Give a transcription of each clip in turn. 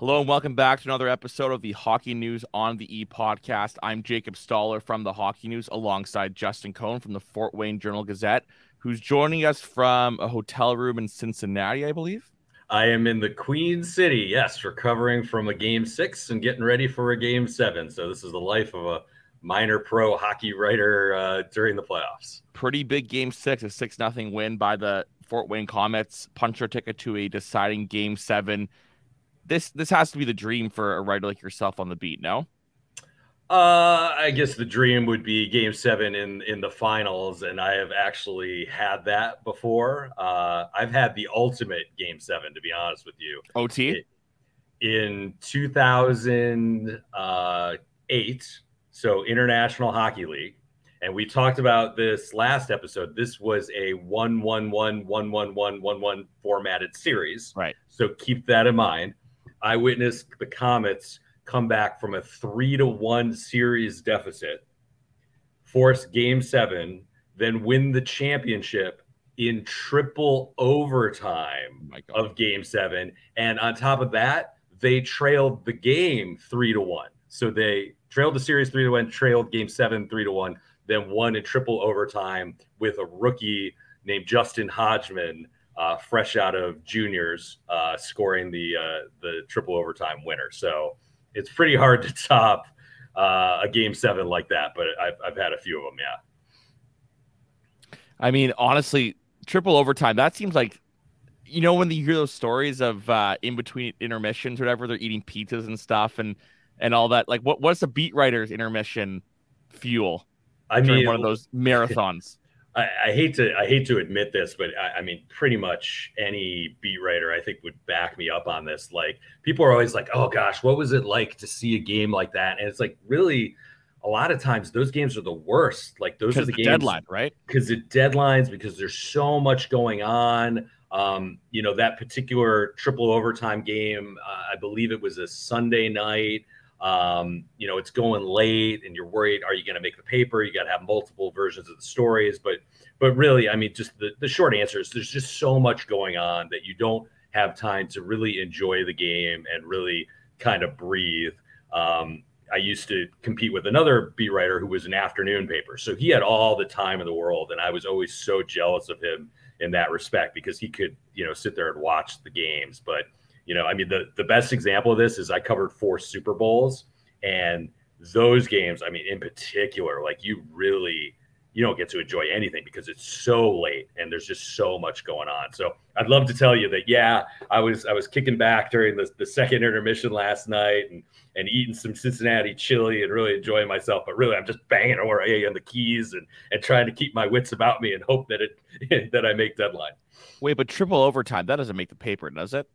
Hello and welcome back to another episode of the Hockey News on the E podcast. I'm Jacob Stoller from the Hockey News alongside Justin Cohn from the Fort Wayne Journal Gazette, who's joining us from a hotel room in Cincinnati, I believe. I am in the Queen City, yes, recovering from a game six and getting ready for a game seven. So, this is the life of a minor pro hockey writer uh, during the playoffs. Pretty big game six, a 6 nothing win by the Fort Wayne Komets, puncher ticket to a deciding game seven this this has to be the dream for a writer like yourself on the beat, no? Uh, I guess the dream would be Game Seven in in the finals, and I have actually had that before. Uh, I've had the ultimate Game Seven, to be honest with you. OT in 2008, uh, so International Hockey League, and we talked about this last episode. This was a one one one one one one one one formatted series, right? So keep that in mind. I witnessed the Komets come back from a three to one series deficit, force game seven, then win the championship in triple overtime oh of game seven. And on top of that, they trailed the game three to one. So they trailed the series three to one, trailed game seven three to one, then won in triple overtime with a rookie named Justin Hodgman uh, fresh out of juniors, uh, scoring the uh, the triple overtime winner. So it's pretty hard to top uh, a game seven like that. But I've I've had a few of them. Yeah. I mean, honestly, triple overtime. That seems like you know when you hear those stories of uh, in between intermissions, or whatever, they're eating pizzas and stuff, and and all that. Like, what what's the beat writer's intermission fuel? I mean, one of those marathons. I, I, hate to I hate to admit this, but I, I, mean, pretty much any beat writer I think would back me up on this. Like, people are always like, "Oh gosh, what was it like to see a game like that?" And it's like, really, a lot of times those games are the worst. Like, those are the, the games deadline, right? Because the deadlines, because there's so much going on. Um, you know, that particular triple overtime game, uh, I believe it was a Sunday night. Um, you know, it's going late and you're worried, are you going to make the paper? You got to have multiple versions of the stories. But, but really, I mean, just the, the short answer is there's just so much going on that you don't have time to really enjoy the game and really kind of breathe. Um, I used to compete with another beat writer who was an afternoon paper. So he had all the time in the world. And I was always so jealous of him in that respect because he could, you know, sit there and watch the games. But, you know, I mean, the, the best example of this is I covered four Super Bowls and those games, I mean, in particular, like you really you don't get to enjoy anything because it's so late and there's just so much going on. So I'd love to tell you that yeah, I was I was kicking back during the, the second intermission last night and and eating some Cincinnati chili and really enjoying myself. But really I'm just banging away on the keys and and trying to keep my wits about me and hope that it that I make deadline. Wait, but triple overtime, that doesn't make the paper, does it?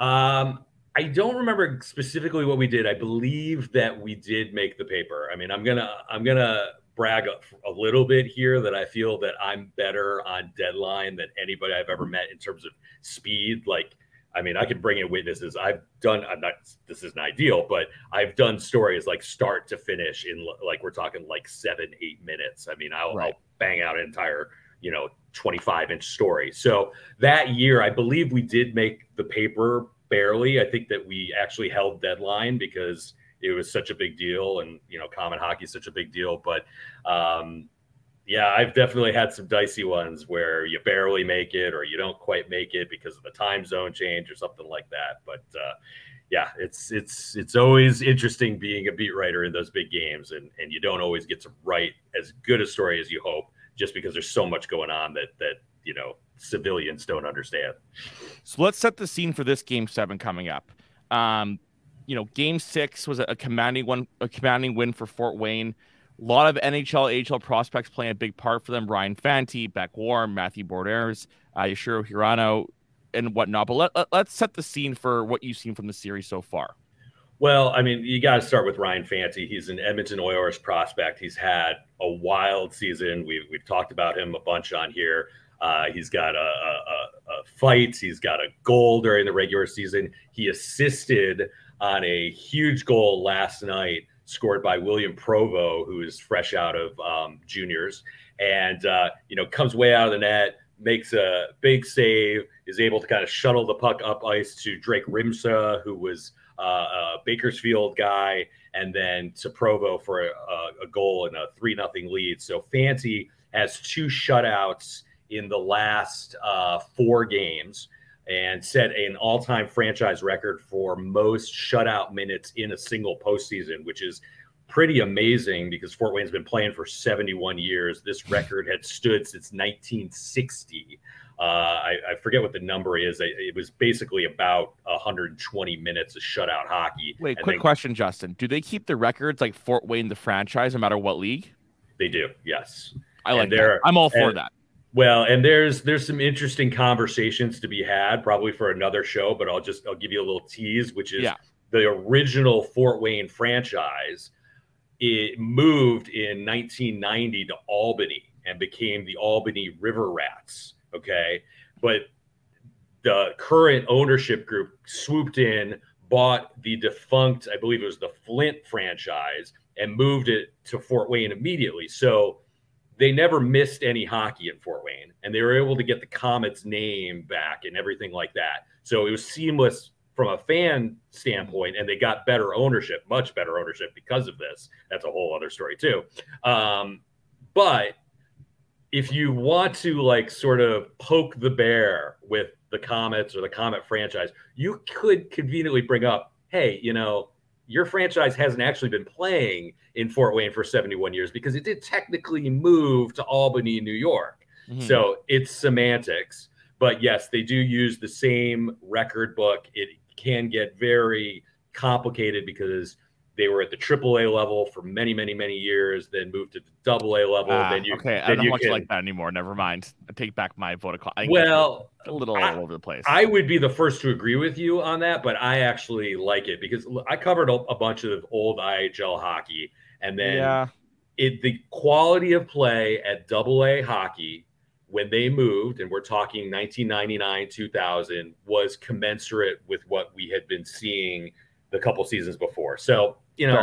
Um, I don't remember specifically what we did. I believe that we did make the paper. I mean, I'm gonna I'm gonna brag a, a, little bit here that I feel that I'm better on deadline than anybody I've ever met in terms of speed. Like, I mean, I could bring in witnesses. I've done. I'm not. This isn't ideal, but I've done stories like start to finish in like we're talking like seven, eight minutes. I mean, I'll, right. I'll bang out an entire you know 25 inch story. So that year, I believe we did make the paper barely. I think that we actually held deadline because it was such a big deal, and you know, common hockey is such a big deal. But um, yeah, I've definitely had some dicey ones where you barely make it or you don't quite make it because of the time zone change or something like that. But uh, yeah, it's it's it's always interesting being a beat writer in those big games, and and you don't always get to write as good a story as you hope, just because there's so much going on that that you know civilians don't understand. So let's set the scene for this game seven coming up. Um, you know, game six was a commanding one, a commanding win for Fort Wayne. A lot of NHL, AHL prospects playing a big part for them. Ryan Fanti, Beck Warm, Matthew Borders, uh, Yashiro Hirano, and whatnot. But let, let, let's set the scene for what you've seen from the series so far. Well, I mean, you got to start with Ryan Fanti. He's an Edmonton Oilers prospect. He's had a wild season. We've, we've talked about him a bunch on here. Uh, he's got a, a, a, fight. He's got a goal during the regular season. He assisted on a huge goal last night, scored by William Provo, who is fresh out of um, juniors, and uh, you know comes way out of the net, makes a big save, is able to kind of shuttle the puck up ice to Drake Rymsha, who was uh, a Bakersfield guy, and then to Provo for a, a goal and a three nothing lead. So Fanti has two shutouts in the last uh, four games and set an all-time franchise record for most shutout minutes in a single postseason, which is pretty amazing because Fort Wayne's been playing for 71 years. This record had stood since 1960. Uh, I, I, forget what the number is. It was basically about 120 minutes of shutout hockey. Wait, quick then, question, Justin. Do they keep the records like Fort Wayne, the franchise, no matter what league? They do. Yes, I like that. I'm all for and, that. Well, and there's there's some interesting conversations to be had, probably for another show. But I'll just I'll give you a little tease, which is yeah. the original Fort Wayne franchise. It moved in 1990 to Albany and became the Albany River Rats Okay. But the current ownership group swooped in, bought the defunct, I believe it was the Flint franchise, and moved it to Fort Wayne immediately. So they never missed any hockey in Fort Wayne, and they were able to get the Komets name back and everything like that. So it was seamless from a fan standpoint, and they got better ownership, much better ownership because of this. That's a whole other story too. Um, but if you want to like sort of poke the bear with the Komets or the Komet franchise, you could conveniently bring up, hey, you know, your franchise hasn't actually been playing in Fort Wayne for 71 years because it did technically move to Albany, New York. Mm-hmm. So it's semantics. But yes, they do use the same record book. It can get very complicated because they were at the AAA level for many, many, many years, then moved to the Double A level. Ah, then you okay, I don't much can, like that anymore. Never mind. I take back my vote. I well, a little I, all over the place. I would be the first to agree with you on that, but I actually like it because I covered a, a bunch of old IHL hockey, and then yeah. it the quality of play at Double A hockey when they moved, and we're talking 1999, 2000, was commensurate with what we had been seeing the couple seasons before. So you know,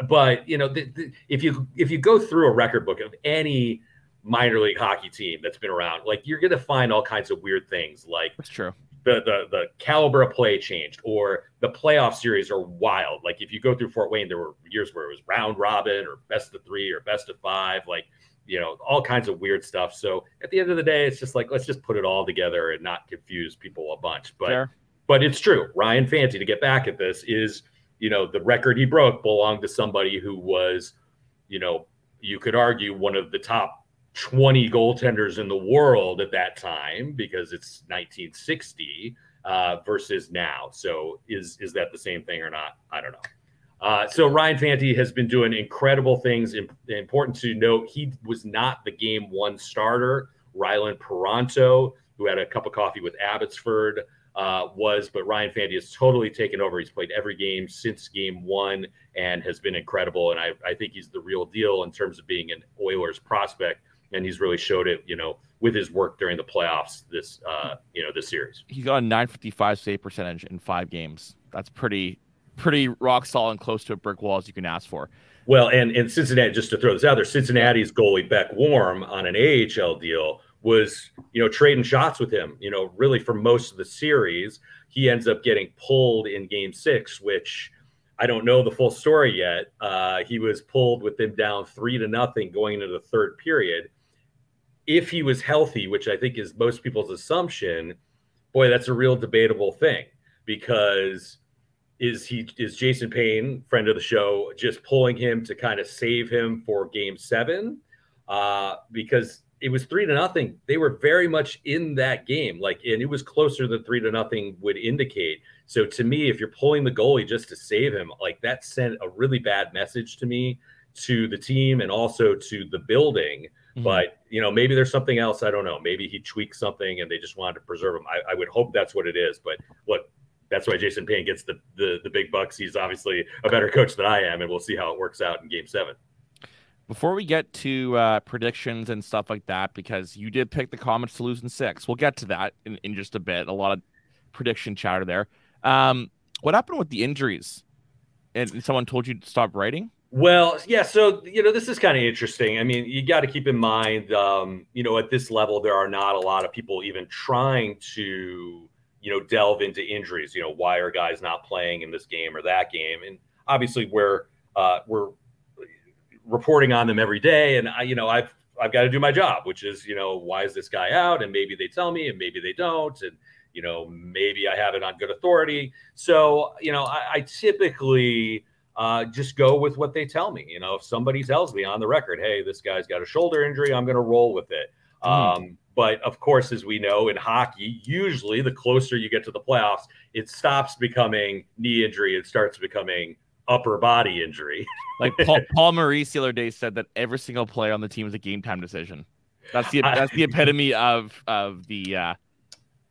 sure. but you know, the, the, if you if you go through a record book of any minor league hockey team that's been around, like you're gonna find all kinds of weird things. Like that's true. The, the the caliber of play changed, or the playoff series are wild. Like if you go through Fort Wayne, there were years where it was round robin, or best of three, or best of five. Like you know, all kinds of weird stuff. So at the end of the day, it's just like let's just put it all together and not confuse people a bunch. But Fair. but it's true. Ryan Fanti to get back at this, is you know, the record he broke belonged to somebody who was, you know, you could argue one of the top 20 goaltenders in the world at that time because it's 1960 uh, versus now. So is is that the same thing or not? I don't know. Uh, so Ryan Fanti has been doing incredible things. Important to note, he was not the game one starter. Rylan Parenteau, who had a cup of coffee with Abbotsford, uh, was, but Ryan Fanti has totally taken over. He's played every game since game one and has been incredible. And I, I think he's the real deal in terms of being an Oilers prospect. And he's really showed it, you know, with his work during the playoffs this, uh, you know, this series. He's got a 955 save percentage in five games. That's pretty, pretty rock solid and close to a brick wall as you can ask for. Well, and and Cincinnati, just to throw this out there, Cincinnati's goalie Beck Warm on an AHL deal was, you know, trading shots with him, you know, really for most of the series. He ends up getting pulled in game six, which I don't know the full story yet. Uh, he was pulled with them down three to nothing going into the third period. If he was healthy, which I think is most people's assumption, boy, that's a real debatable thing because is he is Jason Payne, friend of the show, just pulling him to kind of save him for game seven? Uh, because it was three to nothing. They were very much in that game, like, and it was closer than three to nothing would indicate. So to me, if you're pulling the goalie just to save him, like that sent a really bad message to me, to the team, and also to the building. Mm-hmm. But you know, maybe there's something else. I don't know. Maybe he tweaked something, and they just wanted to preserve him. I, I would hope that's what it is. But look, that's why Jason Payne gets the, the the big bucks. He's obviously a better coach than I am, and we'll see how it works out in Game Seven. Before we get to uh, predictions and stuff like that, because you did pick the Komets to lose in six, we'll get to that in, in just a bit. A lot of prediction chatter there. Um, what happened with the injuries? And someone told you to stop writing? Well, yeah. So you know, this is kind of interesting. I mean, you got to keep in mind, um, you know, at this level, there are not a lot of people even trying to, you know, delve into injuries. You know, why are guys not playing in this game or that game? And obviously, we're uh, we're reporting on them every day, and I, you know, I've I've got to do my job, which is, you know, why is this guy out? And maybe they tell me, and maybe they don't, and you know, maybe I have it on good authority. So, you know, I, I typically uh, just go with what they tell me. You know, if somebody tells me on the record, hey, this guy's got a shoulder injury, I'm going to roll with it. Mm. Um, but of course, as we know in hockey, usually the closer you get to the playoffs, it stops becoming knee injury It starts becoming upper body injury. like Paul, Paul Maurice the other day said that every single play on the team is a game time decision. That's the that's the epitome of of the uh,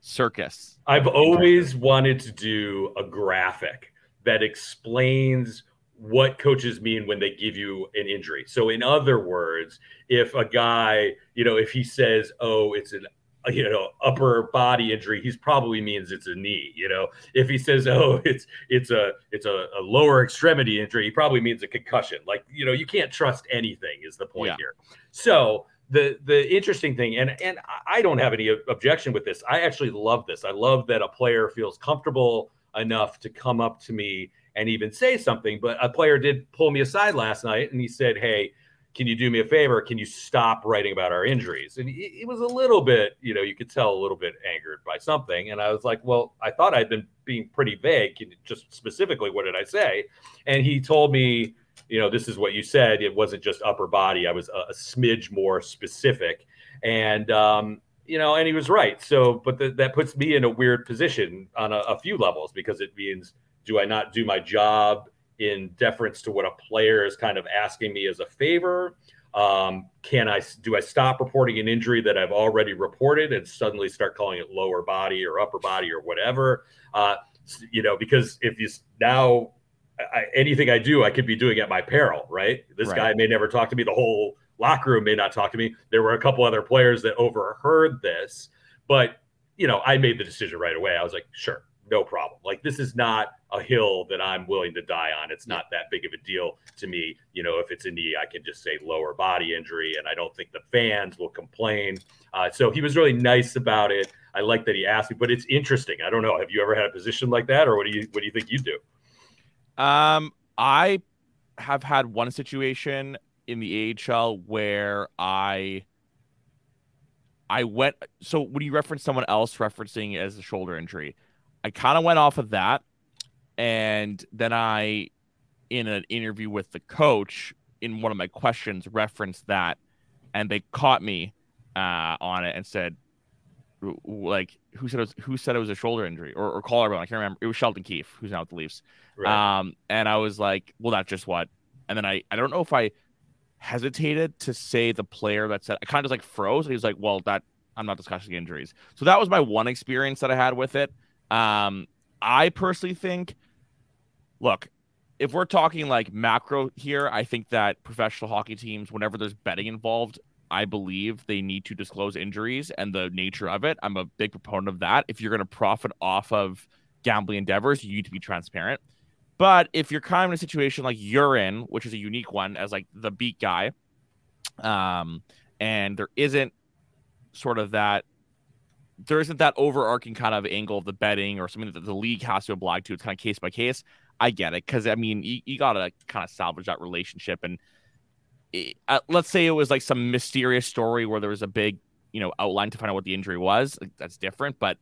circus. I've always wanted to do a graphic that explains what coaches mean when they give you an injury. So, in other words, if a guy, you know, if he says, "Oh, it's an you know upper body injury he's probably means it's a knee you know if he says oh it's it's a it's a, a lower extremity injury he probably means a concussion like you know you can't trust anything is the point yeah. here so the the interesting thing and and i don't have any objection with this i actually love this i love that a player feels comfortable enough to come up to me and even say something. But a player did pull me aside last night and he said, Hey, can you do me a favor? Can you stop writing about our injuries? And he, he, was a little bit, you know, you could tell a little bit angered by something. And I was like, Well, I thought I'd been being pretty vague. Just specifically, what did I say? And he told me, you know, this is what you said. It wasn't just upper body. I was a, a smidge more specific. And, um, you know, and he was right. So, but the, that puts me in a weird position on a, a few levels because it means do I not do my job in deference to what a player is kind of asking me as a favor? Um, can I do I stop reporting an injury that I've already reported and suddenly start calling it lower body or upper body or whatever? Uh, you know, because if you now I, anything I do, I could be doing at my peril, right? This right. guy may never talk to me. The whole locker room may not talk to me. There were a couple other players that overheard this, but you know, I made the decision right away. I was like, sure, no problem. Like this is not a hill that I'm willing to die on. It's not that big of a deal to me. You know, if it's a knee, I can just say lower body injury, and I don't think the fans will complain. Uh, so he was really nice about it. I like that he asked me, but it's interesting. I don't know. Have you ever had a position like that, or what do you what do you think you do? Um, I have had one situation in the AHL where I I went so when you reference someone else referencing as a shoulder injury, I kind of went off of that, and then I, in an interview with the coach, in one of my questions, referenced that, and they caught me uh, on it and said, like, who said it was, who said it was a shoulder injury or, or collarbone? I can't remember. It was Sheldon Keefe, who's now with the Leafs. Right. Um, and I was like, well, that's just what. And then I, I don't know if I hesitated to say the player that said I kind of just like froze. And he was like, well, that I'm not discussing injuries. So that was my one experience that I had with it. Um, I personally think, look, if we're talking like macro here, I think that professional hockey teams, whenever there's betting involved, I believe they need to disclose injuries and the nature of it. I'm a big proponent of that. If you're going to profit off of gambling endeavors, you need to be transparent. But if you're kind of in a situation like you're in, which is a unique one as like the beat guy, um, and there isn't sort of that there isn't that overarching kind of angle of the betting or something that the league has to oblige to. It's kind of case by case. I get it because I mean you, you got to kind of salvage that relationship and it, uh, let's say it was like some mysterious story where there was a big you know outline to find out what the injury was. That's different, but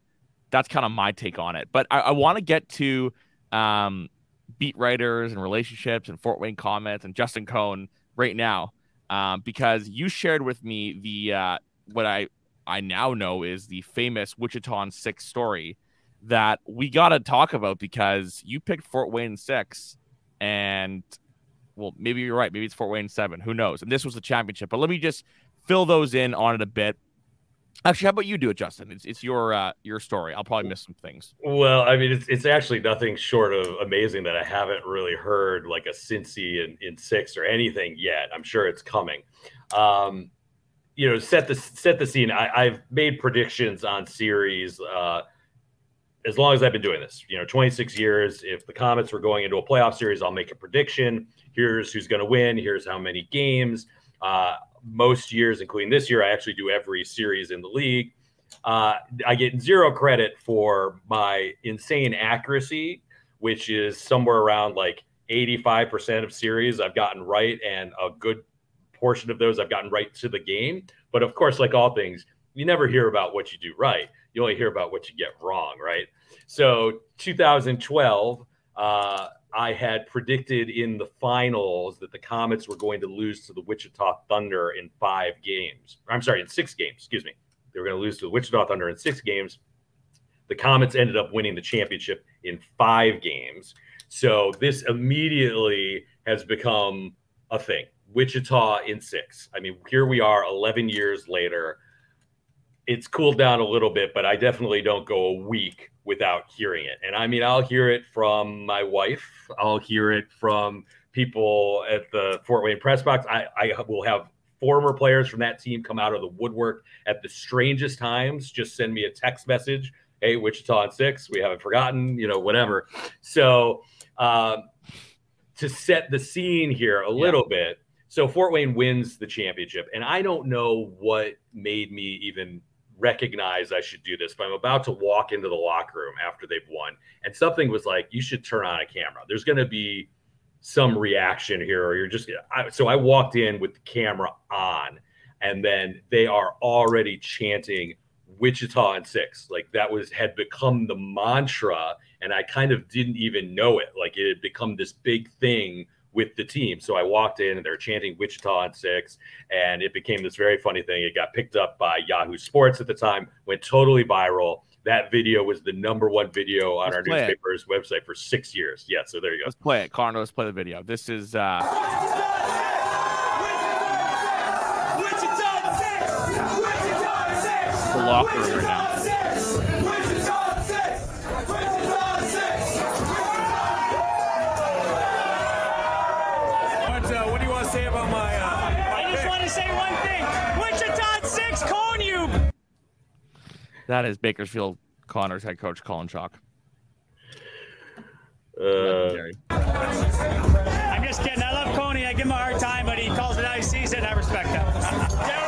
that's kind of my take on it. But I, I want to get to um, beat writers and relationships and Fort Wayne Komets and Justin Cohn right now um, because you shared with me the uh, what I I now know is the famous Wichita six story that we got to talk about because you picked Fort Wayne six, and well, maybe you're right. Maybe it's Fort Wayne seven. Who knows? And this was the championship. But let me just fill those in on it a bit. Actually, how about you do it, Justin? It's, it's your uh, your story. I'll probably miss some things. Well, I mean, it's, it's actually nothing short of amazing that I haven't really heard like a Cincy in, in six or anything yet. I'm sure it's coming. Um, you know, set the set the scene. I, have made predictions on series uh, as long as I've been doing this, you know, 26 years. If the Komets were going into a playoff series, I'll make a prediction. Here's who's going to win. Here's how many games. Uh, most years, including this year, I actually do every series in the league. Uh, I get zero credit for my insane accuracy, which is somewhere around like 85% of series I've gotten right, and a good portion of those I've gotten right to the game. But of course, like all things, you never hear about what you do right. You only hear about what you get wrong, right? So 2012, uh, I had predicted in the finals that the Komets were going to lose to the Wichita Thunder in five games. I'm sorry, in six games, excuse me. They were going to lose to the Wichita Thunder in six games. The Komets ended up winning the championship in five games. So this immediately has become a thing. Wichita in six. I mean, here we are 11 years later. It's cooled down a little bit, but I definitely don't go a week without hearing it. And I mean, I'll hear it from my wife, I'll hear it from people at the Fort Wayne press box. I, I will have former players from that team come out of the woodwork at the strangest times, just send me a text message. Hey, Wichita in six, we haven't forgotten, you know, whatever. So, um, to set the scene here a little bit, so Fort Wayne wins the championship, and I don't know what made me even recognize I should do this, but I'm about to walk into the locker room after they've won, and something was like, "You should turn on a camera." There's going to be some reaction here, or you're just. I, so I walked in with the camera on, and then they are already chanting Wichita and six. Like that was had become the mantra, and I kind of didn't even know it. Like it had become this big thing with the team. So I walked in and they're chanting Wichita on six, and it became this very funny thing. It got picked up by Yahoo Sports at the time, went totally viral. That video was the number one video on let's our newspaper's it. website for six years. Yeah, so there you go. Let's play it, Carno. Let's play the video. This is uh the locker room right now. That is Bakersfield Condors head coach Colin Chaulk. Uh, I'm just kidding. I love Coney. I give him a hard time, but he calls it how he sees it. I respect him.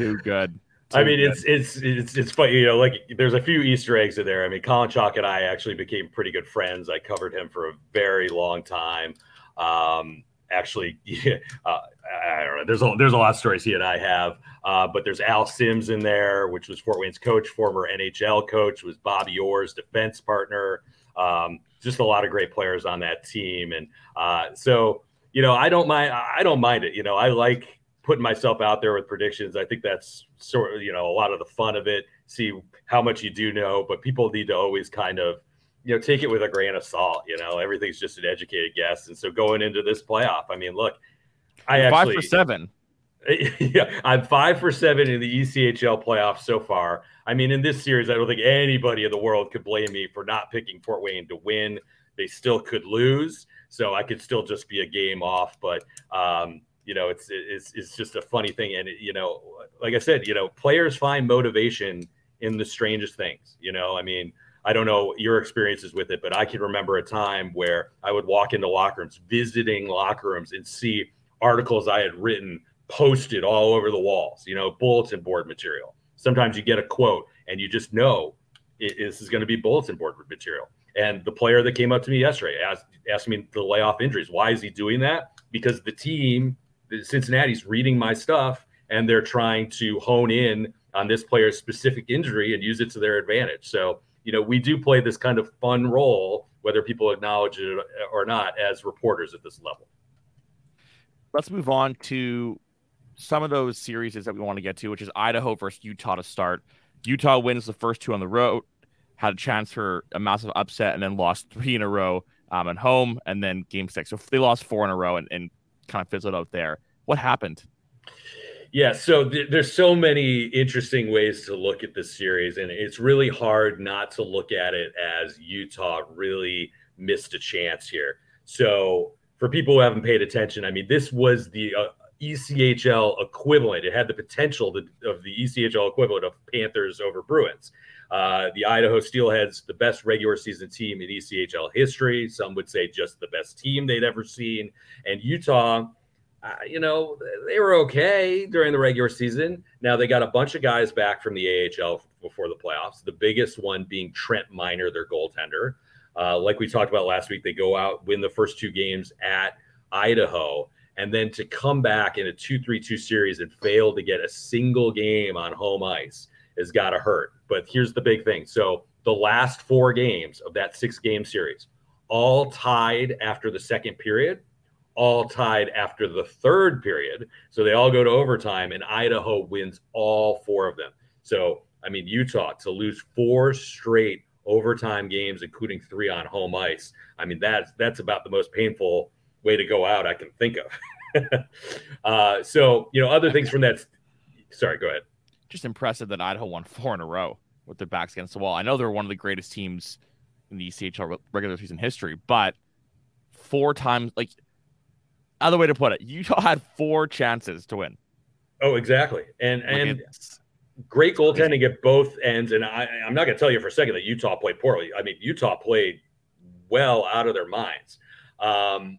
Too good. Too I mean, good. it's it's it's it's funny, you know. Like, there's a few Easter eggs in there. I mean, Colin Chaulk and I actually became pretty good friends. I covered him for a very long time. Um, actually, yeah, uh, I don't know. There's a there's a lot of stories he and I have. Uh, but there's Al Sims in there, which was Fort Wayne's coach, former NHL coach, was Bobby Orr's defense partner. Um, just a lot of great players on that team, and uh, so you know, I don't mind. I don't mind it. You know, I like putting myself out there with predictions. I think that's sort of, you know, a lot of the fun of it. See how much you do know, but people need to always kind of, you know, take it with a grain of salt. You know, everything's just an educated guess. And so going into this playoff, I mean, look, I You're actually five for seven. Yeah, I'm five for seven in the ECHL playoffs so far. I mean, in this series, I don't think anybody in the world could blame me for not picking Fort Wayne to win. They still could lose, so I could still just be a game off. But um, you know, it's it's it's just a funny thing. And it, you know, like I said, you know, players find motivation in the strangest things. You know, I mean, I don't know your experiences with it, but I can remember a time where I would walk into locker rooms, visiting locker rooms, and see articles I had written posted all over the walls. You know, bulletin board material. Sometimes you get a quote, and you just know it, this is going to be bulletin board material. And the player that came up to me yesterday asked asked me to lay off injuries. Why is he doing that? Because the team Cincinnati's reading my stuff and they're trying to hone in on this player's specific injury and use it to their advantage. So, you know, we do play this kind of fun role, whether people acknowledge it or not, as reporters at this level. Let's move on to some of those series that we want to get to, which is Idaho versus Utah to start. Utah wins the first two on the road, had a chance for a massive upset, and then lost three in a row um, at home, and then game six. So they lost four in a row and, and kind of fizzled out there. What happened? Yeah, so th- there's so many interesting ways to look at this series, and it's really hard not to look at it as Utah really missed a chance here. So for people who haven't paid attention, I mean, this was the uh, ECHL equivalent. It had the potential to, of the ECHL equivalent of Panthers over Bruins. Uh, the Idaho Steelheads, the best regular season team in ECHL history. Some would say just the best team they'd ever seen. And Utah, uh, you know, they were okay during the regular season. Now they got a bunch of guys back from the AHL before the playoffs. The biggest one being Trent Miner, their goaltender. Uh, like we talked about last week, they go out, win the first two games at Idaho, and then to come back in a 2 3 2 series and fail to get a single game on home ice has got to hurt. But here's the big thing. So the last four games of that six game series, all tied after the second period, all tied after the third period. So they all go to overtime, and Idaho wins all four of them. So, I mean, Utah to lose four straight overtime games, including three on home ice. I mean, that's that's about the most painful way to go out I can think of. uh, so, you know, other things from that. Sorry, go ahead just impressive that Idaho won four in a row with their backs against the wall. I know they're one of the greatest teams in the ECHL regular season history, but four times, like, other way to put it, Utah had four chances to win. Oh, exactly. And, like and, great goaltending at both ends. And I, I'm not going to tell you for a second that Utah played poorly. I mean, Utah played well out of their minds. Um,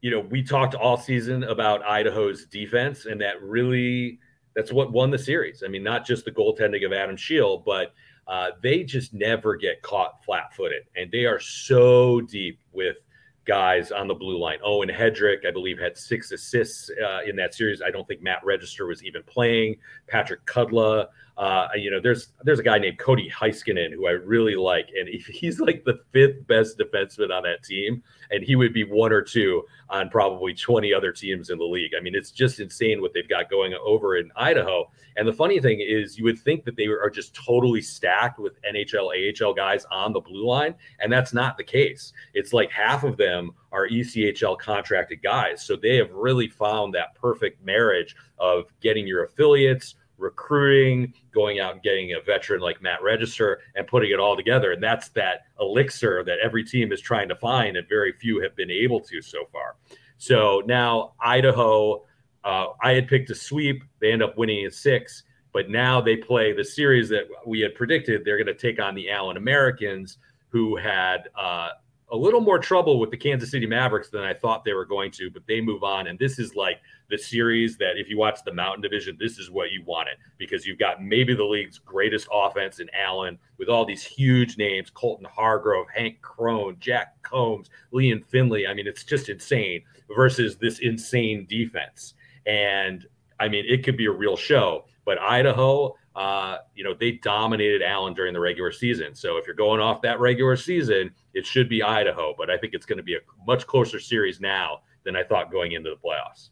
you know, we talked all season about Idaho's defense, and that really that's what won the series. I mean, not just the goaltending of Adam Scheel, but uh, they just never get caught flat footed. And they are so deep with guys on the blue line. Owen Headrick, I believe, had six assists uh, in that series. I don't think Matt Register was even playing. Patrick Kudla, uh, you know, there's there's a guy named Cody Haiskanen who I really like, and he's like the fifth best defenseman on that team, and he would be one or two on probably 20 other teams in the league. I mean, it's just insane what they've got going over in Idaho. And the funny thing is, you would think that they are just totally stacked with NHL, AHL guys on the blue line, and that's not the case. It's like half of them are ECHL contracted guys, so they have really found that perfect marriage of getting your affiliates recruiting, going out and getting a veteran like Matt Register and putting it all together. And that's that elixir that every team is trying to find, and very few have been able to so far. So now Idaho, uh, I had picked a sweep. They end up winning in six, but now they play the series that we had predicted. They're going to take on the Allen Americans, who had uh, a little more trouble with the Kansas City Mavericks than I thought they were going to, but they move on. And this is like the series that if you watch the Mountain Division, this is what you wanted because you've got maybe the league's greatest offense in Allen with all these huge names Colton Hargrove, Hank Crone, Jack Combs, Liam Finlay. I mean, it's just insane versus this insane defense. And I mean, it could be a real show, but Idaho, uh, you know, they dominated Allen during the regular season. So if you're going off that regular season, it should be Idaho. But I think it's going to be a much closer series now than I thought going into the playoffs.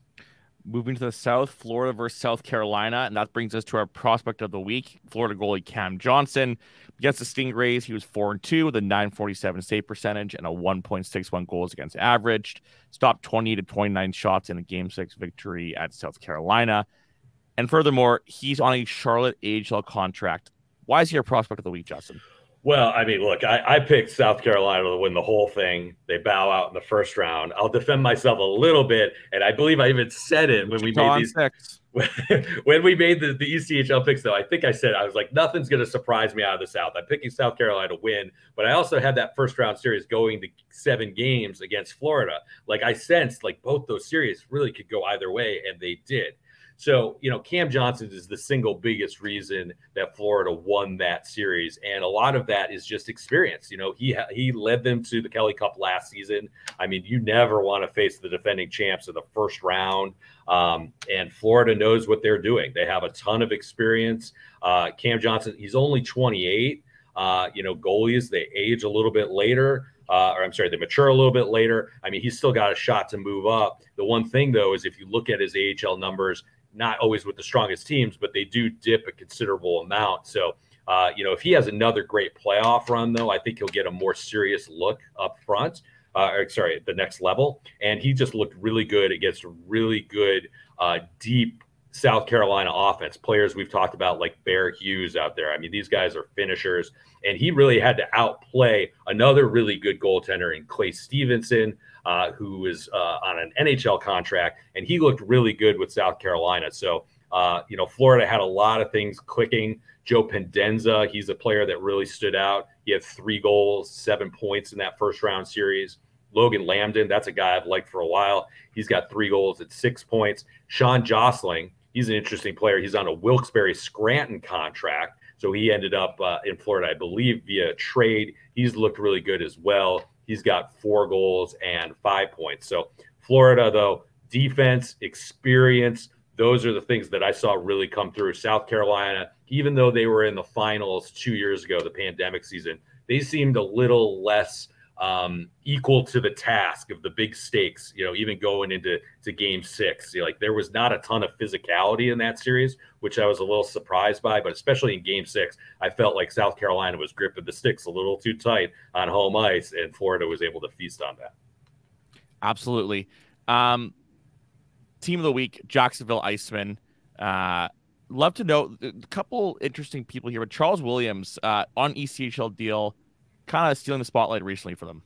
Moving to the south, Florida versus South Carolina, and that brings us to our prospect of the week, Florida goalie Cam Johnson. Against the Stingrays, he was four and two with a 947 save percentage and a 1.61 goals against averaged. Stopped 20 to 29 shots in a game six victory at South Carolina. And furthermore, he's on a Charlotte AHL contract. Why is he a prospect of the week, Justin? Well, I mean, look, I, I, picked South Carolina to win the whole thing. They bow out in the first round. I'll defend myself a little bit, and I believe I even said it when we made these. Six. when we made the, the ECHL picks, though, I think I said I was like, nothing's going to surprise me out of the South. I'm picking South Carolina to win, but I also had that first round series going to seven games against Florida. Like I sensed, like both those series really could go either way, and they did. So, you know, Cam Johnson is the single biggest reason that Florida won that series, and a lot of that is just experience. You know, he he led them to the Kelly Cup last season. I mean, you never want to face the defending champs in the first round, um, and Florida knows what they're doing. They have a ton of experience. Uh, Cam Johnson, he's only 28. Uh, you know, goalies they age a little bit later. Uh, or I'm sorry, they mature a little bit later. I mean, he's still got a shot to move up. The one thing, though, is if you look at his AHL numbers, not always with the strongest teams, but they do dip a considerable amount. So, uh, you know, if he has another great playoff run, though, I think he'll get a more serious look up front. Uh, or, sorry, the next level. And he just looked really good against a really good, uh, deep South Carolina offense. Players we've talked about, like Bear Hughes out there. I mean, these guys are finishers, and he really had to outplay another really good goaltender in Clay Stevenson, uh, who is uh, on an NHL contract, and he looked really good with South Carolina. So, uh, you know, Florida had a lot of things clicking. Joe Pendenza, he's a player that really stood out. He had three goals, seven points in that first round series. Logan Lambdin, that's a guy I've liked for a while. He's got three goals at six points. Sean Josling, he's an interesting player. He's on a Wilkes-Barre Scranton contract. So he ended up uh, in Florida, I believe, via trade. He's looked really good as well. He's got four goals and five points. So Florida, though, defense, experience, those are the things that I saw really come through. South Carolina, even though they were in the finals two years ago, the pandemic season, they seemed a little less – um, equal to the task of the big stakes. You know, even going into to Game Six, you know, like there was not a ton of physicality in that series, which I was a little surprised by. But especially in Game Six, I felt like South Carolina was gripping the sticks a little too tight on home ice, and Florida was able to feast on that. Absolutely. Um, team of the week, Jacksonville Icemen. Uh, love to know a couple interesting people here. But Charles Williams uh, on ECHL deal kind of stealing the spotlight recently for them?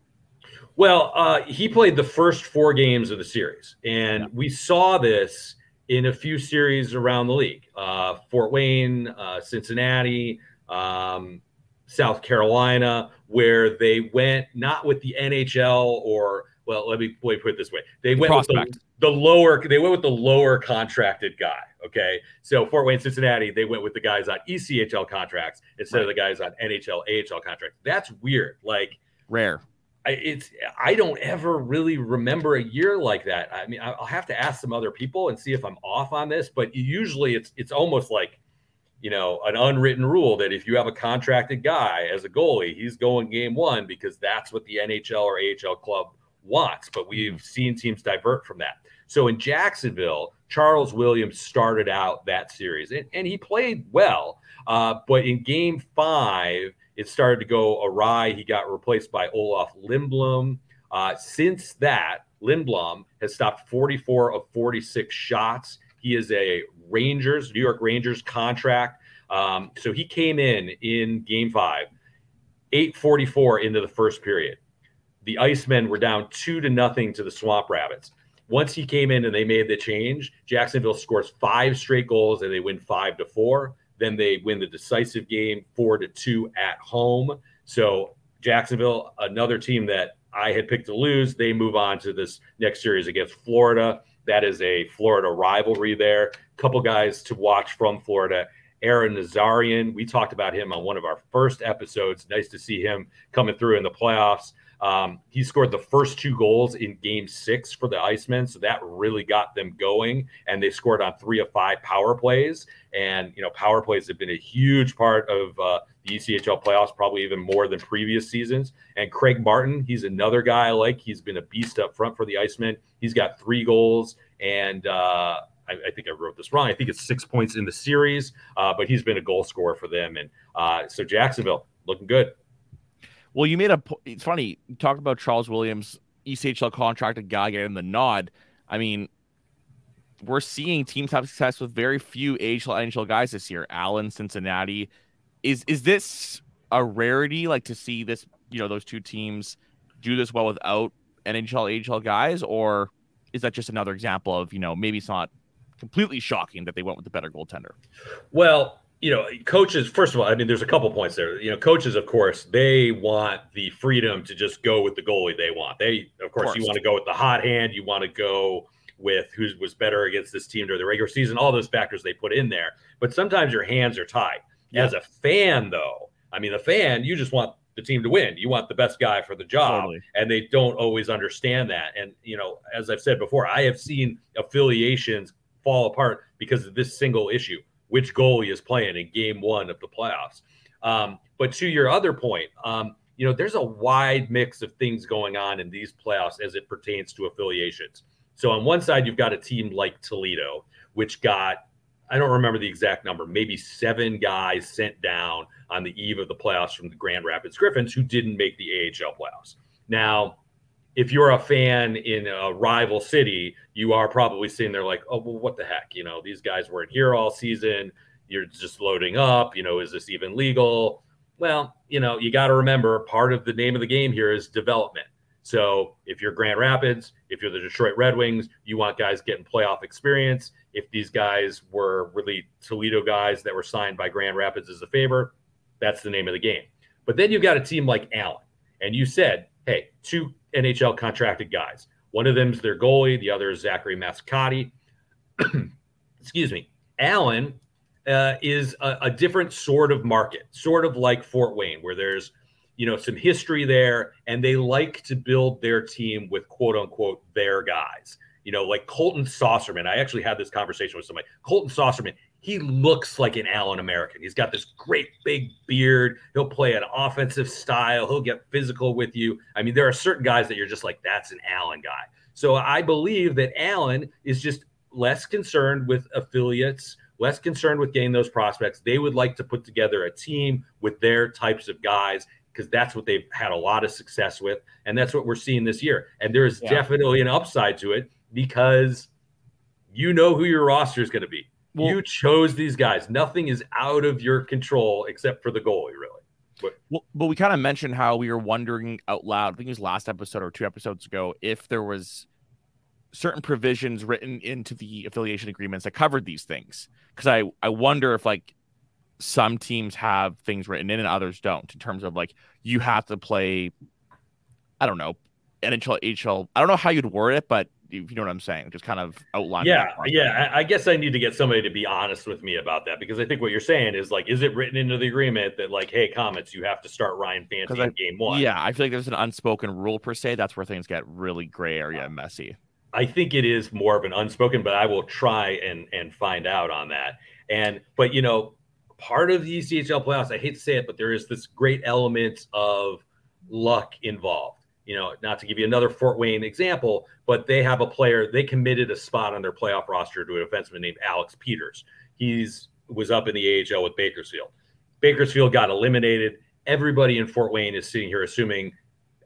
Well, uh, he played the first four games of the series, and yeah. we saw this in a few series around the league uh, Fort Wayne, uh, Cincinnati, um, South Carolina, where they went not with the NHL or, well, let me, let me put it this way they went with the, the lower, they went with the lower contracted guy. Okay. So Fort Wayne, Cincinnati, they went with the guys on ECHL contracts instead right. of the guys on NHL, AHL contracts. That's weird. Like rare. I, it's I don't ever really remember a year like that. I mean, I'll have to ask some other people and see if I'm off on this, but usually it's it's almost like you know an unwritten rule that if you have a contracted guy as a goalie, he's going game one because that's what the NHL or AHL club wants. But we've mm-hmm. seen teams divert from that. So in Jacksonville, Charles Williams started out that series and, and he played well. Uh, but in game five, it started to go awry. He got replaced by Olaf Lindblom. Uh, since that, Lindblom has stopped 44 of 46 shots. He is a Rangers, New York Rangers contract. Um, so he came in in game five, 844 into the first period. The Icemen were down two to nothing to the Swamp Rabbits. Once he came in and they made the change, Jacksonville scores five straight goals and they win five to four. Then they win the decisive game four to two at home. So Jacksonville, another team that I had picked to lose, they move on to this next series against Florida. That is a Florida rivalry there. Couple guys to watch from Florida. Ara Nazarian, we talked about him on one of our first episodes. Nice to see him coming through in the playoffs. Um, he scored the first two goals in game six for the Icemen. So that really got them going. And they scored on three of five power plays. And, you know, power plays have been a huge part of uh, the ECHL playoffs, probably even more than previous seasons. And Craig Martin, he's another guy I like. He's been a beast up front for the Icemen. He's got three goals. And, uh, I, I, think I wrote this wrong. I think it's six points in the series, uh, but he's been a goal scorer for them. And uh, so Jacksonville looking good. Well, you made a. It's funny. You talked about Charles Williams, ECHL contracted guy getting the nod. I mean, we're seeing teams have success with very few AHL NHL guys this year. Allen, Cincinnati. Is is this a rarity? Like to see this, you know, those two teams do this well without NHL AHL guys, or is that just another example of you know maybe it's not completely shocking that they went with the better goaltender? Well, you know, coaches, first of all, I mean, there's a couple points there. You know, coaches, of course, they want the freedom to just go with the goalie they want. They, of course, of course. you want to go with the hot hand. You want to go with who was better against this team during the regular season, all those factors they put in there. But sometimes your hands are tied. Yeah. As a fan, though, I mean, a fan, you just want the team to win. You want the best guy for the job. Totally. And they don't always understand that. And, you know, as I've said before, I have seen affiliations fall apart because of this single issue which goalie is playing in game one of the playoffs. Um, but to your other point, um, you know, there's a wide mix of things going on in these playoffs as it pertains to affiliations. So on one side, you've got a team like Toledo, which got, I don't remember the exact number, maybe seven guys sent down on the eve of the playoffs from the Grand Rapids Griffins who didn't make the AHL playoffs. Now, if you're a fan in a rival city, you are probably sitting there like, oh, well, what the heck? You know, these guys weren't here all season. You're just loading up. You know, is this even legal? Well, you know, you got to remember part of the name of the game here is development. So if you're Grand Rapids, if you're the Detroit Red Wings, you want guys getting playoff experience. If these guys were really Toledo guys that were signed by Grand Rapids as a favor, that's the name of the game. But then you've got a team like Allen, and you said, hey, two NHL contracted guys. One of them is their goalie, the other is Zachary Mascotti. Excuse me. Allen uh, is a, a, different sort of market, sort of like Fort Wayne, where there's you know some history there, and they like to build their team with quote unquote their guys. You know, like Colton Saucerman. I actually had this conversation with somebody. Colton Saucerman. He looks like an Allen American. He's got this great big beard. He'll play an offensive style. He'll get physical with you. I mean, there are certain guys that you're just like, that's an Allen guy. So I believe that Allen is just less concerned with affiliates less concerned with getting those prospects. They would like to put together a team with their types of guys because that's what they've had a lot of success with. And that's what we're seeing this year. And there's yeah. definitely an upside to it because you know who your roster is going to be. Well, you chose these guys. Nothing is out of your control except for the goalie, really. But, well, but we kind of mentioned how we were wondering out loud, I think it was last episode or two episodes ago, if there was certain provisions written into the affiliation agreements that covered these things because I I wonder if like some teams have things written in and others don't in terms of like you have to play I don't know NHL HL I don't know how you'd word it but if you know what I'm saying just kind of outline yeah yeah I guess I need to get somebody to be honest with me about that because I think what you're saying is like is it written into the agreement that like hey Komets you have to start Ryan Fanti in game one yeah I feel like there's an unspoken rule per se that's where things get really gray area and messy I think it is more of an unspoken, but I will try and and find out on that. And but you know, part of the ECHL playoffs, I hate to say it, but there is this great element of luck involved. You know, not to give you another Fort Wayne example, but they have a player, they committed a spot on their playoff roster to a defenseman named Alex Peters. He's was up in the AHL with Bakersfield. Bakersfield got eliminated. Everybody in Fort Wayne is sitting here assuming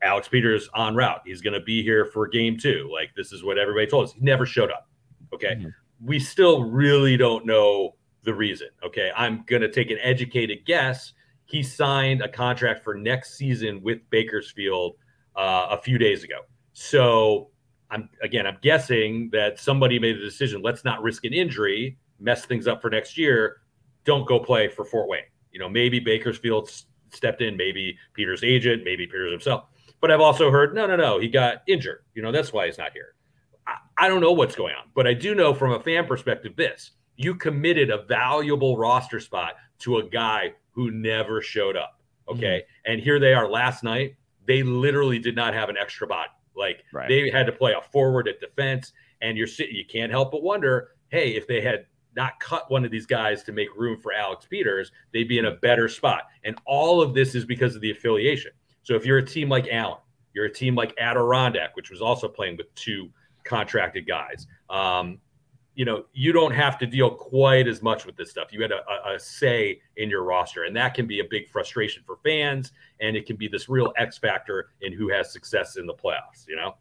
Alex Peters on route. He's going to be here for game two. Like this is what everybody told us. He never showed up. Okay. Mm-hmm. We still really don't know the reason. Okay. I'm going to take an educated guess. He signed a contract for next season with Bakersfield uh, a few days ago. So I'm again, I'm guessing that somebody made a decision. Let's not risk an injury, mess things up for next year. Don't go play for Fort Wayne. You know, maybe Bakersfield stepped in, maybe Peter's agent, maybe Peters himself. But I've also heard, no, no, no, he got injured. You know, that's why he's not here. I, I don't know what's going on, but I do know from a fan perspective this you committed a valuable roster spot to a guy who never showed up. Okay. Mm-hmm. And here they are last night. They literally did not have an extra body. Like right. they had to play a forward at defense. And you're sitting, you can't help but wonder, hey, if they had not cut one of these guys to make room for Alex Peters, they'd be in a better spot. And all of this is because of the affiliation. So if you're a team like Allen, you're a team like Adirondack, which was also playing with two contracted guys. Um, you know, you don't have to deal quite as much with this stuff. You had a, a, say in your roster, and that can be a big frustration for fans, and it can be this real X factor in who has success in the playoffs. You know,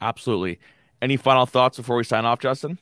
absolutely. Any final thoughts before we sign off, Justin?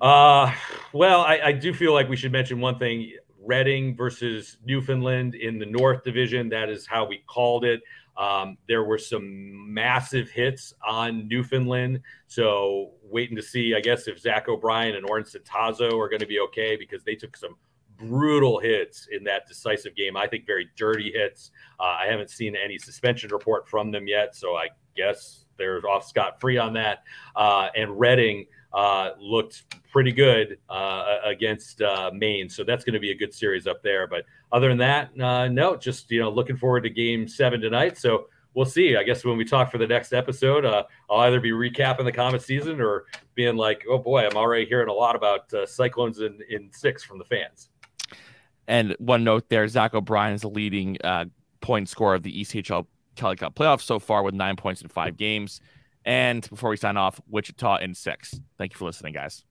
Uh, well, I, I do feel like we should mention one thing. Reading versus Newfoundland in the North Division. That is how we called it. Um, there were some massive hits on Newfoundland. So waiting to see, I guess, if Zach O'Brien and Orrin Centazzo are going to be okay because they took some brutal hits in that decisive game. I think very dirty hits. Uh, I haven't seen any suspension report from them yet. So I guess they're off scot free on that. Uh, and Reading uh, looked pretty good uh, against uh, Maine. So that's going to be a good series up there. But other than that, uh, no, just you know, looking forward to Game Seven tonight. So we'll see. I guess when we talk for the next episode, uh, I'll either be recapping the Komet season or being like, oh boy, I'm already hearing a lot about uh, Cyclones in, in six from the fans. And one note there, Zach O'Brien is the leading point scorer of the ECHL Kelly Cup playoffs so far with nine points in five games. And before we sign off, Wichita in six. Thank you for listening, guys.